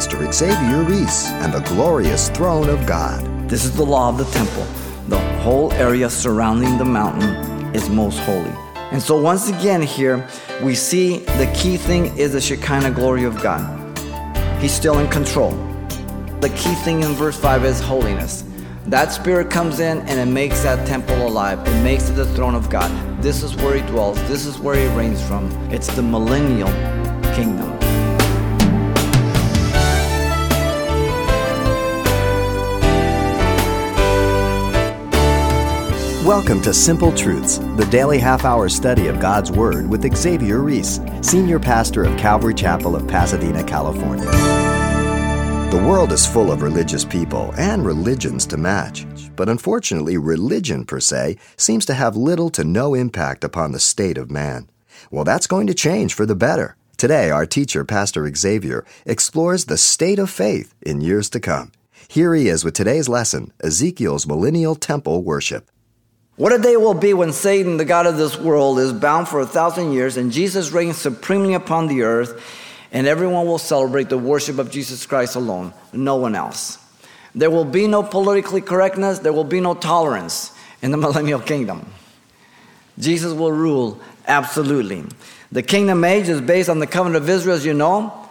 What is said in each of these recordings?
Pastor Xavier Reese and the glorious throne of God. This is the law of the temple. The whole area surrounding the mountain is most holy. And so, once again, here we see the key thing is the Shekinah glory of God. He's still in control. The key thing in verse 5 is holiness. That spirit comes in and it makes that temple alive. It makes it the throne of God. This is where he dwells. This is where he reigns from. It's the millennial kingdom. Welcome to Simple Truths, the daily half hour study of God's Word with Xavier Reese, Senior Pastor of Calvary Chapel of Pasadena, California. The world is full of religious people and religions to match, but unfortunately, religion per se seems to have little to no impact upon the state of man. Well, that's going to change for the better. Today, our teacher, Pastor Xavier, explores the state of faith in years to come. Here he is with today's lesson Ezekiel's Millennial Temple Worship. What a day will be when Satan, the God of this world, is bound for a thousand years and Jesus reigns supremely upon the earth, and everyone will celebrate the worship of Jesus Christ alone, no one else. There will be no politically correctness, there will be no tolerance in the millennial kingdom. Jesus will rule absolutely. The kingdom age is based on the covenant of Israel, as you know,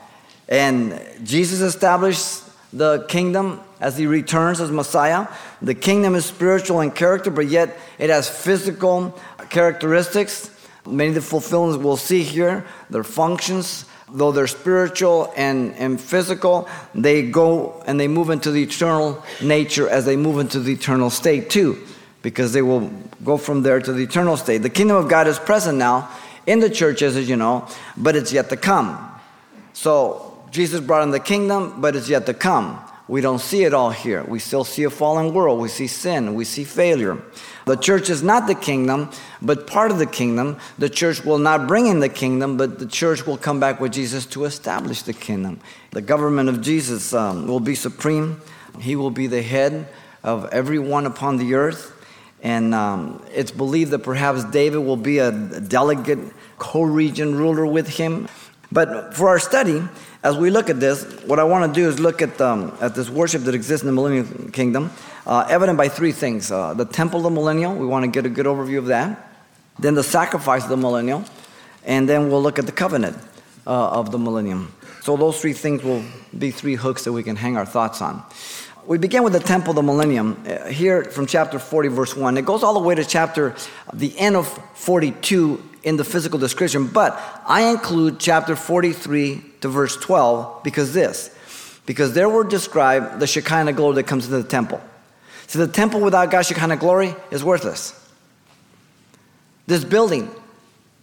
and Jesus established the kingdom as he returns as Messiah. The kingdom is spiritual in character, but yet it has physical characteristics. Many of the fulfillments we'll see here, their functions, though they're spiritual and, and physical, they go and they move into the eternal nature as they move into the eternal state too, because they will go from there to the eternal state. The kingdom of God is present now in the churches, as you know, but it's yet to come. So Jesus brought in the kingdom, but it's yet to come. We don't see it all here. We still see a fallen world. We see sin. We see failure. The church is not the kingdom, but part of the kingdom. The church will not bring in the kingdom, but the church will come back with Jesus to establish the kingdom. The government of Jesus um, will be supreme. He will be the head of everyone upon the earth. And um, it's believed that perhaps David will be a delegate, co regent ruler with him. But for our study, as we look at this, what I want to do is look at, um, at this worship that exists in the millennial kingdom, uh, evident by three things uh, the temple of the millennial, we want to get a good overview of that, then the sacrifice of the millennial, and then we'll look at the covenant uh, of the millennium. So, those three things will be three hooks that we can hang our thoughts on. We begin with the temple of the millennium. Uh, here from chapter 40, verse 1. It goes all the way to chapter, the end of 42 in the physical description, but I include chapter 43 to verse 12 because this, because there will described the Shekinah glory that comes into the temple. So the temple without God's Shekinah glory is worthless. This building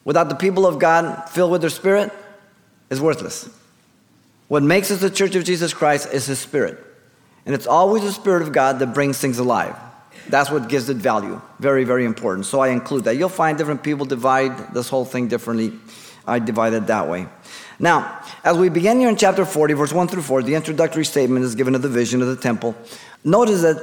without the people of God filled with their spirit is worthless. What makes us the church of Jesus Christ is his spirit. And it's always the spirit of God that brings things alive. That's what gives it value. Very, very important. So I include that. You'll find different people divide this whole thing differently. I divide it that way. Now, as we begin here in chapter 40, verse 1 through 4, the introductory statement is given of the vision of the temple. Notice that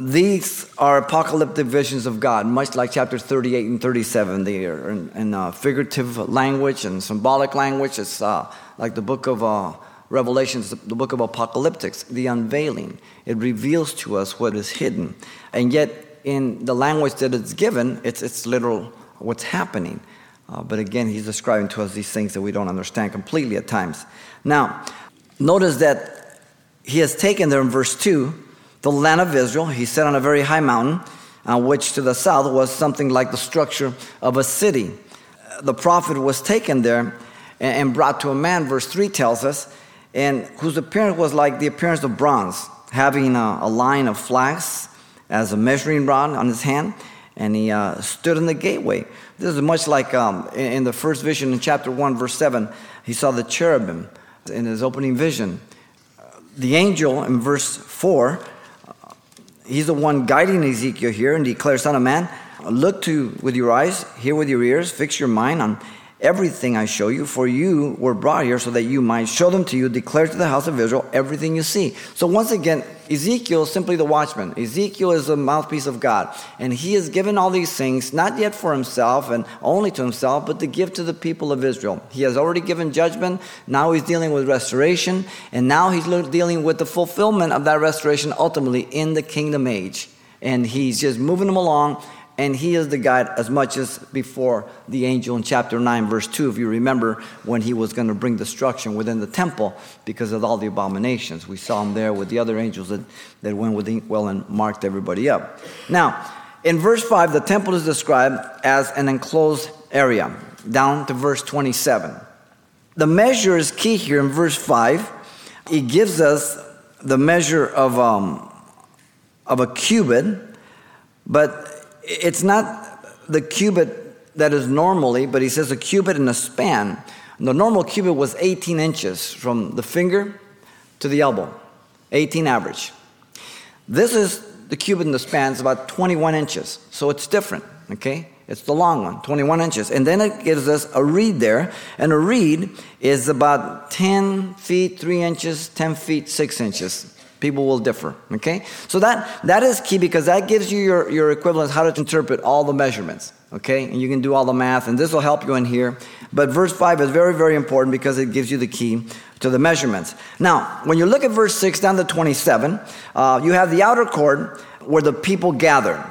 these are apocalyptic visions of God, much like chapter 38 and 37. They are in, in uh, figurative language and symbolic language. It's uh, like the book of uh, Revelations, the book of apocalyptics, the unveiling. It reveals to us what is hidden. And yet, in the language that it's given, it's, it's literal what's happening. Uh, but again, he's describing to us these things that we don't understand completely at times. Now, notice that he has taken there in verse 2 the land of Israel. He set on a very high mountain, uh, which to the south was something like the structure of a city. The prophet was taken there and brought to a man, verse 3 tells us, and whose appearance was like the appearance of bronze, having a, a line of flax as a measuring rod on his hand, and he uh, stood in the gateway. This is much like um, in, in the first vision in chapter 1, verse 7, he saw the cherubim in his opening vision. The angel in verse 4, he's the one guiding Ezekiel here and declares, Son of man, look to with your eyes, hear with your ears, fix your mind on everything I show you, for you were brought here so that you might show them to you, declare to the house of Israel everything you see. So once again, Ezekiel is simply the watchman. Ezekiel is the mouthpiece of God. And he has given all these things, not yet for himself and only to himself, but to give to the people of Israel. He has already given judgment. Now he's dealing with restoration. And now he's dealing with the fulfillment of that restoration ultimately in the kingdom age. And he's just moving them along and he is the guide as much as before the angel in chapter 9 verse 2 if you remember when he was going to bring destruction within the temple because of all the abominations. We saw him there with the other angels that, that went with the well and marked everybody up. Now in verse 5 the temple is described as an enclosed area. Down to verse 27 the measure is key here in verse 5 it gives us the measure of, um, of a cubit but it's not the cubit that is normally, but he says a cubit in a span. The normal cubit was 18 inches from the finger to the elbow, 18 average. This is the cubit in the span, it's about 21 inches. So it's different, okay? It's the long one, 21 inches. And then it gives us a reed there. And a reed is about 10 feet, 3 inches, 10 feet, 6 inches. People will differ, okay? So that, that is key because that gives you your, your equivalence how to interpret all the measurements, okay? And you can do all the math, and this will help you in here. But verse 5 is very, very important because it gives you the key to the measurements. Now, when you look at verse 6 down to 27, uh, you have the outer court where the people gather.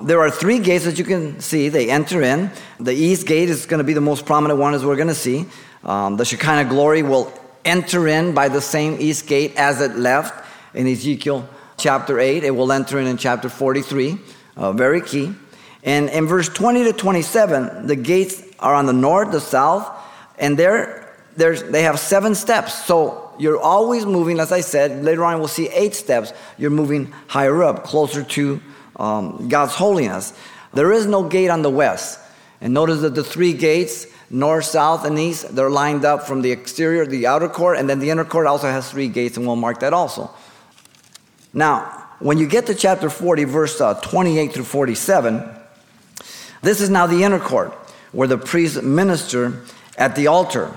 There are three gates that you can see. They enter in. The east gate is going to be the most prominent one, as we're going to see. Um, the Shekinah glory will enter in by the same east gate as it left in Ezekiel chapter 8. It will enter in in chapter 43. Uh, very key. And in verse 20 to 27, the gates are on the north, the south, and there, there's, they have seven steps. So you're always moving, as I said, later on we'll see eight steps. You're moving higher up, closer to um, God's holiness. There is no gate on the west. And notice that the three gates, north, south, and east, they're lined up from the exterior, the outer court, and then the inner court also has three gates, and we'll mark that also. Now, when you get to chapter 40, verse uh, 28 through 47, this is now the inner court where the priests minister at the altar.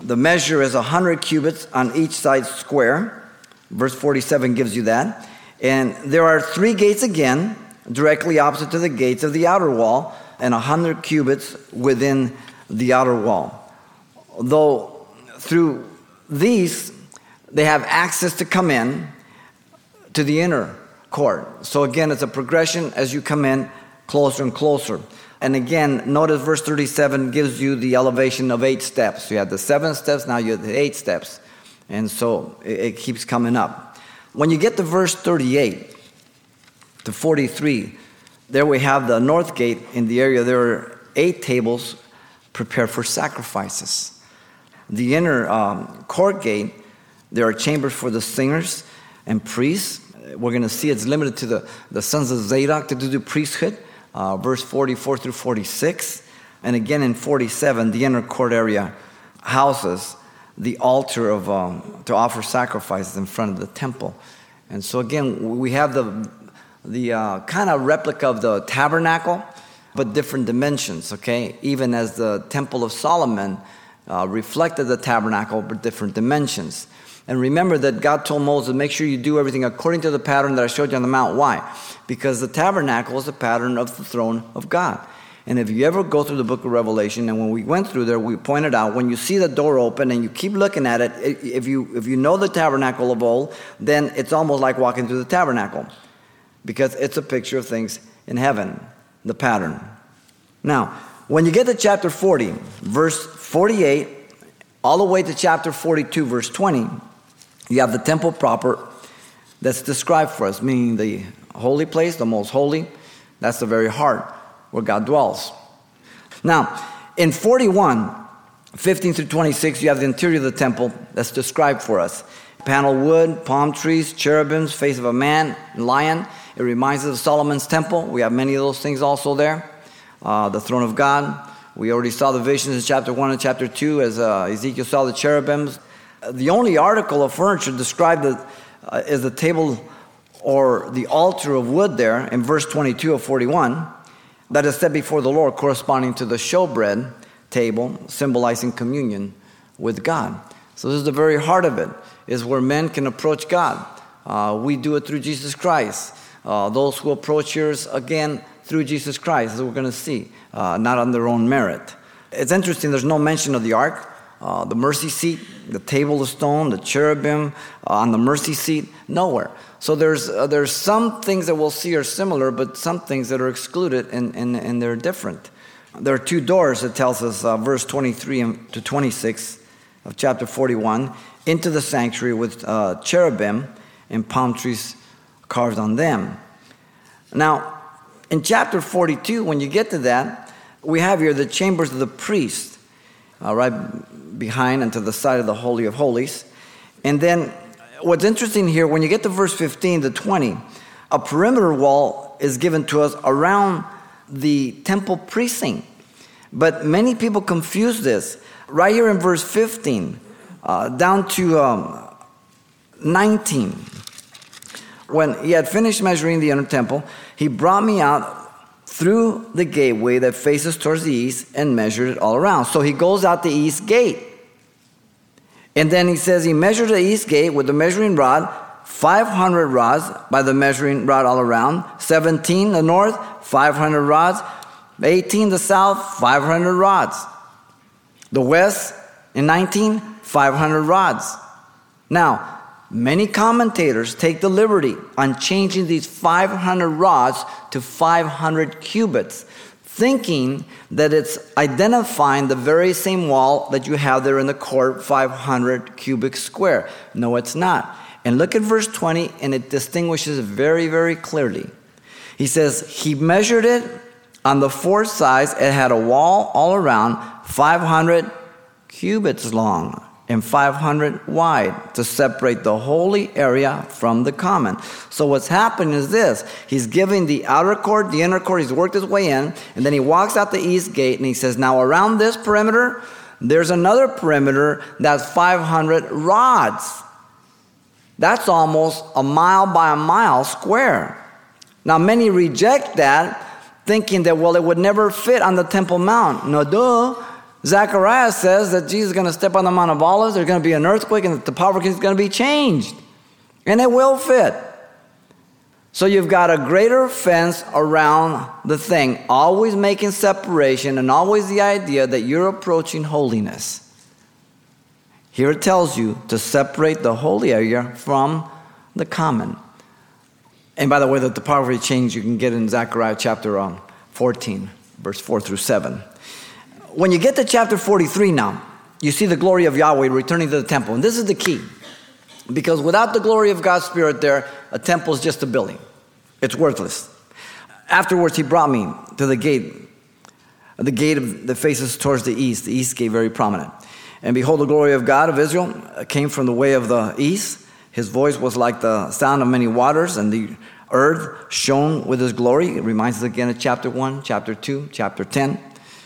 The measure is 100 cubits on each side square. Verse 47 gives you that. And there are three gates again, directly opposite to the gates of the outer wall, and 100 cubits within the outer wall. Though through these, they have access to come in to the inner court. So again, it's a progression as you come in closer and closer. And again, notice verse 37 gives you the elevation of eight steps. You had the seven steps, now you have the eight steps. And so it, it keeps coming up. When you get to verse 38 to 43, there we have the north gate in the area. There are eight tables prepared for sacrifices. The inner um, court gate, there are chambers for the singers and priests we're going to see it's limited to the, the sons of Zadok to do the priesthood, uh, verse 44 through 46. And again in 47, the inner court area houses the altar of, um, to offer sacrifices in front of the temple. And so again, we have the, the uh, kind of replica of the tabernacle, but different dimensions, okay? Even as the Temple of Solomon uh, reflected the tabernacle, but different dimensions. And remember that God told Moses, make sure you do everything according to the pattern that I showed you on the mount. Why? Because the tabernacle is the pattern of the throne of God. And if you ever go through the book of Revelation, and when we went through there, we pointed out when you see the door open and you keep looking at it, if you, if you know the tabernacle of old, then it's almost like walking through the tabernacle because it's a picture of things in heaven, the pattern. Now, when you get to chapter 40, verse 48, all the way to chapter 42, verse 20, you have the temple proper that's described for us, meaning the holy place, the most holy. That's the very heart where God dwells. Now, in 41, 15 through 26, you have the interior of the temple that's described for us. Panel wood, palm trees, cherubims, face of a man, lion. It reminds us of Solomon's temple. We have many of those things also there. Uh, the throne of God. We already saw the visions in chapter 1 and chapter 2 as uh, Ezekiel saw the cherubims. The only article of furniture described uh, is the table or the altar of wood there in verse 22 of 41 that is set before the Lord, corresponding to the showbread table, symbolizing communion with God. So this is the very heart of it, is where men can approach God. Uh, we do it through Jesus Christ. Uh, those who approach yours again through Jesus Christ, as we're going to see, uh, not on their own merit. It's interesting, there's no mention of the ark, uh, the mercy seat, the table of stone, the cherubim uh, on the mercy seat, nowhere. So there's, uh, there's some things that we'll see are similar, but some things that are excluded and, and, and they're different. There are two doors, it tells us, uh, verse 23 to 26 of chapter 41, into the sanctuary with uh, cherubim and palm trees carved on them. Now, in chapter 42, when you get to that, we have here the chambers of the priest, uh, right behind and to the side of the Holy of Holies. And then what's interesting here, when you get to verse 15 to 20, a perimeter wall is given to us around the temple precinct. But many people confuse this. Right here in verse 15, uh, down to um, 19. When he had finished measuring the inner temple, he brought me out through the gateway that faces towards the east and measured it all around. So he goes out the east gate. And then he says he measured the east gate with the measuring rod, 500 rods by the measuring rod all around, 17 the north, 500 rods, 18 the south, 500 rods. The west in 19, 500 rods. Now, many commentators take the liberty on changing these 500 rods to 500 cubits, thinking that it's identifying the very same wall that you have there in the court, 500 cubic square. No, it's not. And look at verse 20, and it distinguishes very, very clearly. He says, He measured it on the four sides, it had a wall all around, 500 cubits long and 500 wide to separate the holy area from the common. So what's happening is this. He's giving the outer court, the inner court, he's worked his way in, and then he walks out the east gate and he says, Now around this perimeter, there's another perimeter that's 500 rods. That's almost a mile by a mile square. Now, many reject that thinking that, well, it would never fit on the Temple Mount. No, duh. Zechariah says that Jesus is going to step on the Mount of Olives, there's going to be an earthquake, and the poverty is going to be changed. And it will fit. So you've got a greater fence around the thing, always making separation and always the idea that you're approaching holiness. Here it tells you to separate the holy area from the common. And by the way, that the topography change you can get in Zechariah chapter um, 14, verse 4 through 7. When you get to chapter 43 now, you see the glory of Yahweh returning to the temple. And this is the key. Because without the glory of God's Spirit there, a temple is just a building, it's worthless. Afterwards, he brought me to the gate, the gate of the faces towards the east, the east gate very prominent. And behold, the glory of God of Israel came from the way of the east. His voice was like the sound of many waters, and the earth shone with his glory. It reminds us again of chapter 1, chapter 2, chapter 10,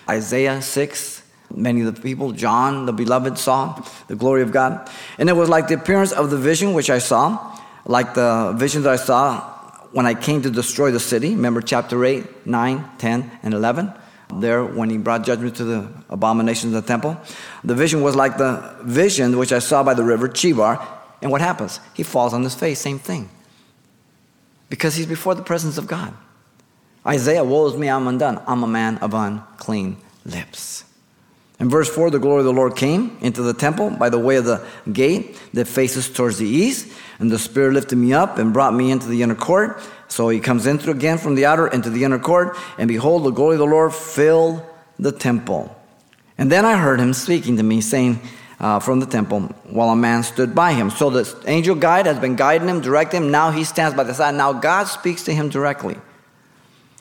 Isaiah 6. Many of the people, John, the beloved, saw the glory of God. And it was like the appearance of the vision which I saw, like the vision that I saw when I came to destroy the city. Remember chapter 8, 9, 10, and 11? There, when he brought judgment to the abominations of the temple. The vision was like the vision which I saw by the river Chebar and what happens? He falls on his face, same thing. Because he's before the presence of God. Isaiah, woe is me, I'm undone. I'm a man of unclean lips. In verse 4, the glory of the Lord came into the temple by the way of the gate that faces towards the east. And the Spirit lifted me up and brought me into the inner court. So he comes in through again from the outer into the inner court. And behold, the glory of the Lord filled the temple. And then I heard him speaking to me, saying, uh, from the temple while a man stood by him. So the angel guide has been guiding him, directing him. Now he stands by the side. Now God speaks to him directly.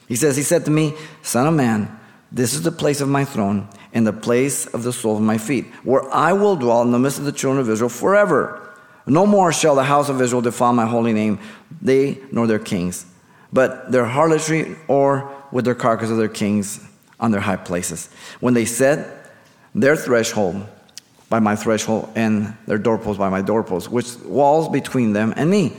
He says, He said to me, Son of man, this is the place of my throne and the place of the sole of my feet, where I will dwell in the midst of the children of Israel forever. No more shall the house of Israel defile my holy name, they nor their kings, but their harlotry or with their carcass of their kings on their high places. When they set their threshold by my threshold, and their doorposts by my doorposts, which walls between them and me.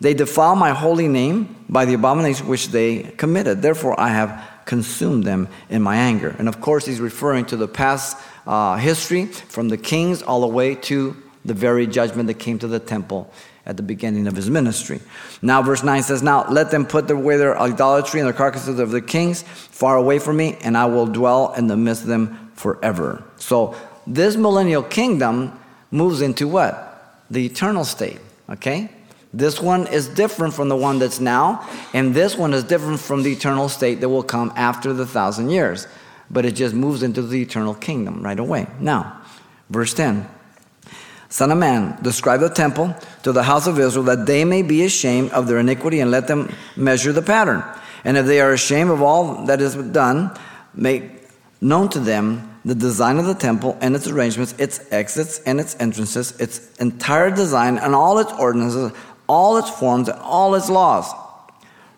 They defile my holy name by the abomination which they committed. Therefore, I have consumed them in my anger. And of course, he's referring to the past uh, history from the kings all the way to the very judgment that came to the temple at the beginning of his ministry. Now, verse 9 says, Now let them put away their idolatry and their carcasses of the kings far away from me, and I will dwell in the midst of them forever. So, this millennial kingdom moves into what? The eternal state, okay? This one is different from the one that's now, and this one is different from the eternal state that will come after the thousand years. But it just moves into the eternal kingdom right away. Now, verse 10 Son of man, describe the temple to the house of Israel that they may be ashamed of their iniquity and let them measure the pattern. And if they are ashamed of all that is done, make known to them the design of the temple and its arrangements, its exits and its entrances, its entire design and all its ordinances, all its forms, and all its laws.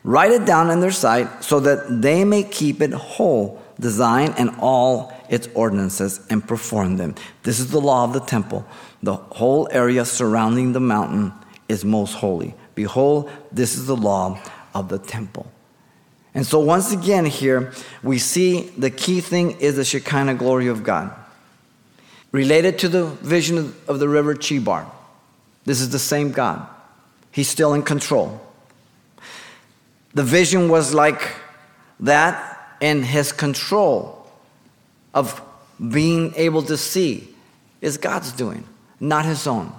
Write it down in their sight so that they may keep it whole, design and all its ordinances, and perform them. This is the law of the temple. The whole area surrounding the mountain is most holy. Behold, this is the law of the temple. And so, once again, here we see the key thing is the Shekinah glory of God. Related to the vision of the river Chebar, this is the same God. He's still in control. The vision was like that, and his control of being able to see is God's doing, not his own.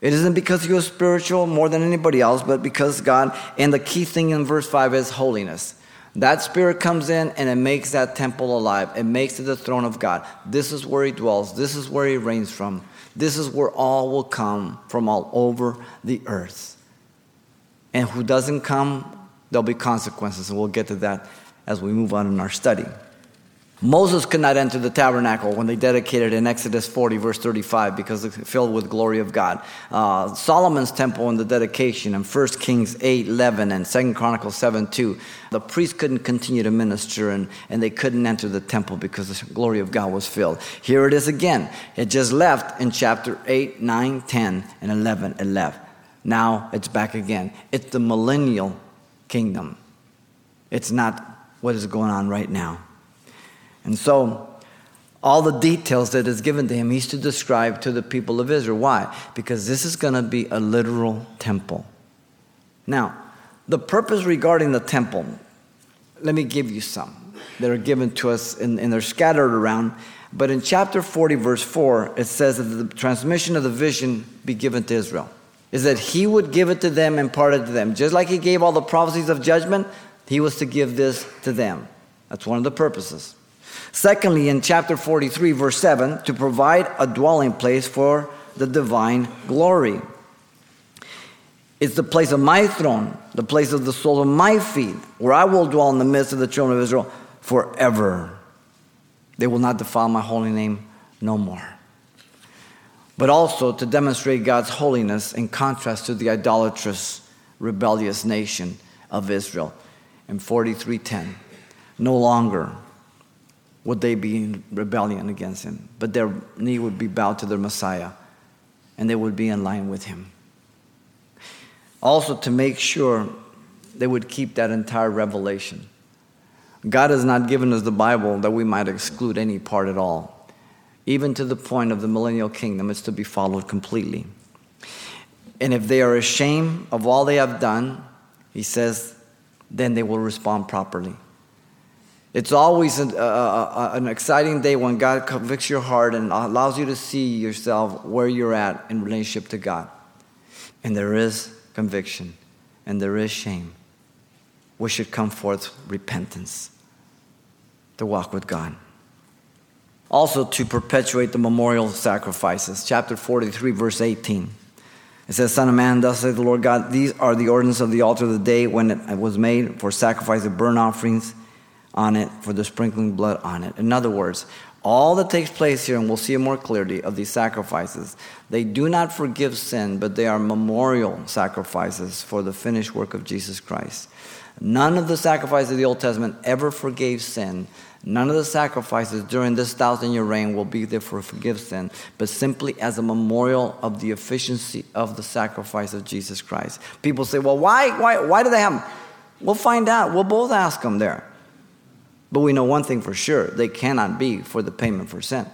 It isn't because he was spiritual more than anybody else, but because God, and the key thing in verse 5 is holiness. That spirit comes in and it makes that temple alive. It makes it the throne of God. This is where he dwells. This is where he reigns from. This is where all will come from all over the earth. And who doesn't come, there'll be consequences. And we'll get to that as we move on in our study. Moses could not enter the tabernacle when they dedicated in Exodus 40, verse 35, because it's filled with glory of God. Uh, Solomon's temple in the dedication in 1 Kings 8, 11, and 2 Chronicles 7, 2. The priests couldn't continue to minister and, and they couldn't enter the temple because the glory of God was filled. Here it is again. It just left in chapter 8, 9, 10, and 11, 11. Now it's back again. It's the millennial kingdom. It's not what is going on right now. And so, all the details that is given to him, he's to describe to the people of Israel. Why? Because this is going to be a literal temple. Now, the purpose regarding the temple, let me give you some that are given to us and, and they're scattered around. But in chapter 40, verse 4, it says that the transmission of the vision be given to Israel. Is that he would give it to them, and impart it to them. Just like he gave all the prophecies of judgment, he was to give this to them. That's one of the purposes. Secondly, in chapter 43, verse 7, to provide a dwelling place for the divine glory. It's the place of my throne, the place of the sole of my feet, where I will dwell in the midst of the children of Israel forever. They will not defile my holy name no more. But also to demonstrate God's holiness in contrast to the idolatrous, rebellious nation of Israel. In 43:10, no longer would they be in rebellion against him, but their knee would be bowed to their Messiah, and they would be in line with him. Also, to make sure they would keep that entire revelation. God has not given us the Bible that we might exclude any part at all. Even to the point of the millennial kingdom, it's to be followed completely. And if they are ashamed of all they have done, he says, then they will respond properly. It's always an, uh, an, exciting day when God convicts your heart and allows you to see yourself where you're at in relationship to God. And there is conviction and there is shame. We should come forth repentance to walk with God. Also, to perpetuate the memorial sacrifices. Chapter 43, verse 18. It says, Son of man, thus saith the Lord God, these are the ordinances of the altar of the day when it was made for sacrifice of burnt offerings on it for the sprinkling blood on it. In other words, all that takes place here, and we'll see more clearly, of these sacrifices, they do not forgive sin, but they are memorial sacrifices for the finished work of Jesus Christ. None of the sacrifices of the Old Testament ever forgave sin. None of the sacrifices during this thousand year reign will be there for forgive sin, but simply as a memorial of the efficiency of the sacrifice of Jesus Christ. People say, well, why, why, why do they have them? We'll find out. We'll both ask them there. But we know one thing for sure they cannot be for the payment for sin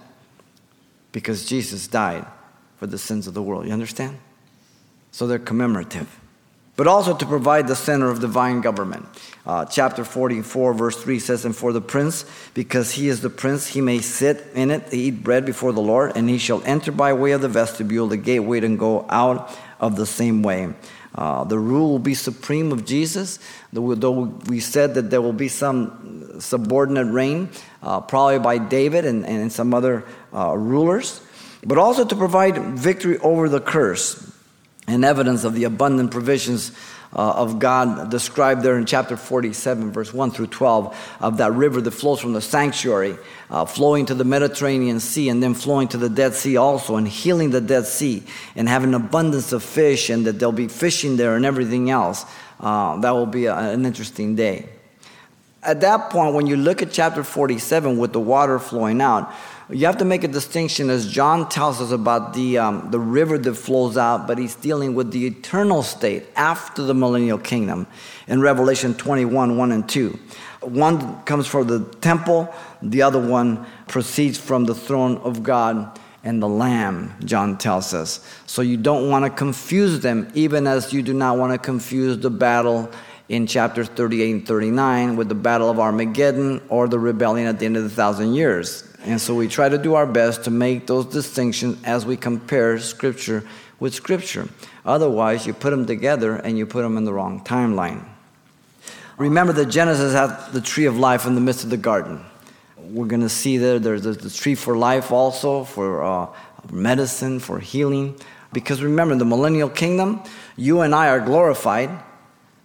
because Jesus died for the sins of the world. You understand? So they're commemorative. But also to provide the center of divine government. Uh, chapter 44, verse 3 says, And for the prince, because he is the prince, he may sit in it, eat bread before the Lord, and he shall enter by way of the vestibule, the gateway, and go out of the same way. Uh, the rule will be supreme of Jesus, though we said that there will be some subordinate reign, uh, probably by David and, and some other uh, rulers, but also to provide victory over the curse and evidence of the abundant provisions uh, of God described there in chapter 47, verse 1 through 12, of that river that flows from the sanctuary, uh, flowing to the Mediterranean Sea, and then flowing to the Dead Sea also, and healing the Dead Sea, and having abundance of fish, and that they'll be fishing there and everything else. Uh, that will be a, an interesting day. At that point, when you look at chapter 47 with the water flowing out, you have to make a distinction as John tells us about the, um, the river that flows out, but he's dealing with the eternal state after the millennial kingdom in Revelation 21 1 and 2. One comes from the temple, the other one proceeds from the throne of God and the Lamb, John tells us. So you don't want to confuse them, even as you do not want to confuse the battle in chapters 38 and 39 with the battle of Armageddon or the rebellion at the end of the thousand years. And so we try to do our best to make those distinctions as we compare Scripture with Scripture. Otherwise, you put them together and you put them in the wrong timeline. Remember that Genesis had the tree of life in the midst of the garden. We're going to see there, there's the tree for life also, for uh, medicine, for healing. Because remember, the millennial kingdom, you and I are glorified.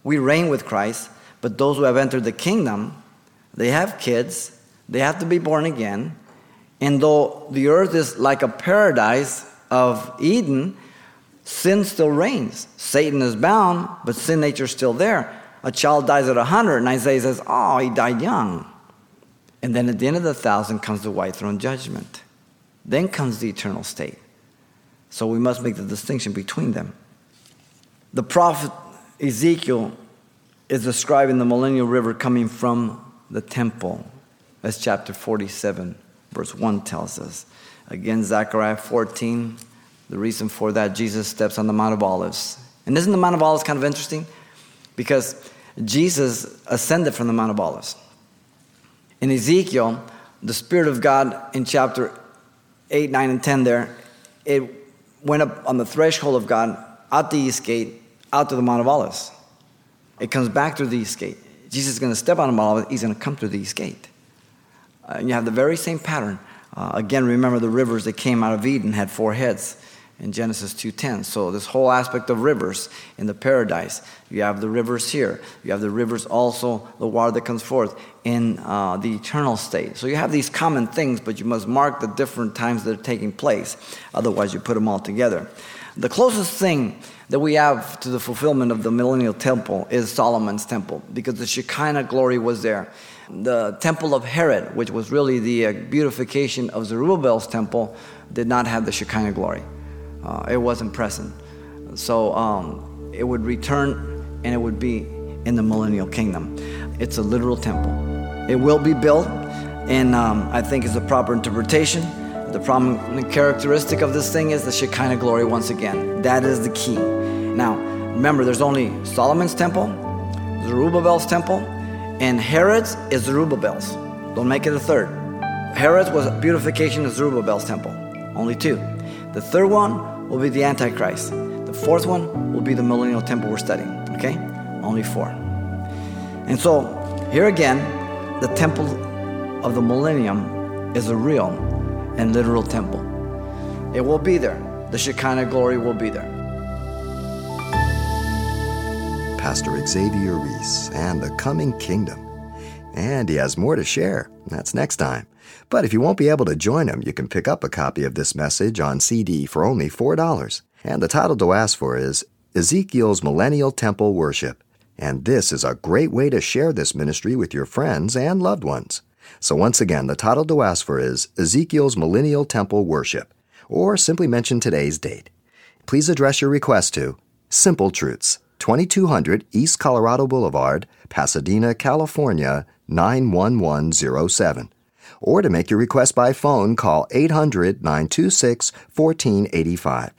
We reign with Christ. But those who have entered the kingdom, they have kids, they have to be born again, and though the earth is like a paradise of Eden, sin still reigns. Satan is bound, but sin nature is still there. A child dies at 100, and Isaiah says, Oh, he died young. And then at the end of the thousand comes the white throne judgment. Then comes the eternal state. So we must make the distinction between them. The prophet Ezekiel is describing the millennial river coming from the temple, as chapter 47 verse 1 tells us. Again, Zechariah 14, the reason for that, Jesus steps on the Mount of Olives. And isn't the Mount of Olives kind of interesting? Because Jesus ascended from the Mount of Olives. In Ezekiel, the Spirit of God in chapter 8, 9, and 10 there, it went up on the threshold of God out the east gate, out to the Mount of Olives. It comes back through the east gate. Jesus is going to step on the Mount of Olives, he's going to come through the east gate. Uh, you have the very same pattern. Uh, again, remember the rivers that came out of Eden had four heads in Genesis 2:10. So this whole aspect of rivers in the paradise, you have the rivers here. You have the rivers also, the water that comes forth in uh, the eternal state. So you have these common things, but you must mark the different times that are taking place. Otherwise, you put them all together. The closest thing that we have to the fulfillment of the millennial temple is Solomon's temple, because the Shekinah glory was there. The temple of Herod, which was really the uh, beautification of Zerubbabel's temple, did not have the Shekinah glory. Uh, it wasn't present. So um, it would return and it would be in the millennial kingdom. It's a literal temple. It will be built, and um, I think is a proper interpretation. The prominent characteristic of this thing is the Shekinah glory once again. That is the key. Now, remember, there's only Solomon's temple, Zerubbabel's temple, and Herod's is Zerubbabel's. Don't make it a third. Herod's was beautification of Zerubbabel's temple. Only two. The third one will be the Antichrist. The fourth one will be the millennial temple we're studying. Okay? Only four. And so, here again, the temple of the millennium is a real and literal temple. It will be there. The Shekinah glory will be there. Pastor Xavier Reese and the coming kingdom. And he has more to share. That's next time. But if you won't be able to join him, you can pick up a copy of this message on CD for only $4. And the title to ask for is Ezekiel's Millennial Temple Worship. And this is a great way to share this ministry with your friends and loved ones. So once again, the title to ask for is Ezekiel's Millennial Temple Worship, or simply mention today's date. Please address your request to Simple Truths, 2200 East Colorado Boulevard, Pasadena, California 91107. Or to make your request by phone, call 800 926 1485.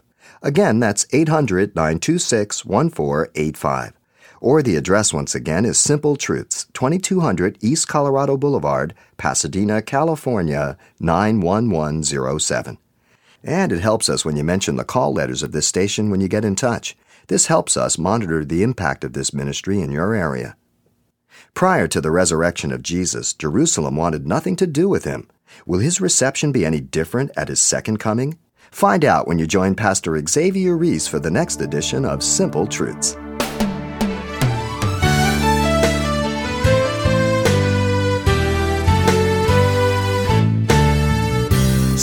Again, that's 800 926 1485. Or the address once again is Simple Truths, 2200 East Colorado Boulevard, Pasadena, California, 91107. And it helps us when you mention the call letters of this station when you get in touch. This helps us monitor the impact of this ministry in your area. Prior to the resurrection of Jesus, Jerusalem wanted nothing to do with him. Will his reception be any different at his second coming? Find out when you join Pastor Xavier Reese for the next edition of Simple Truths.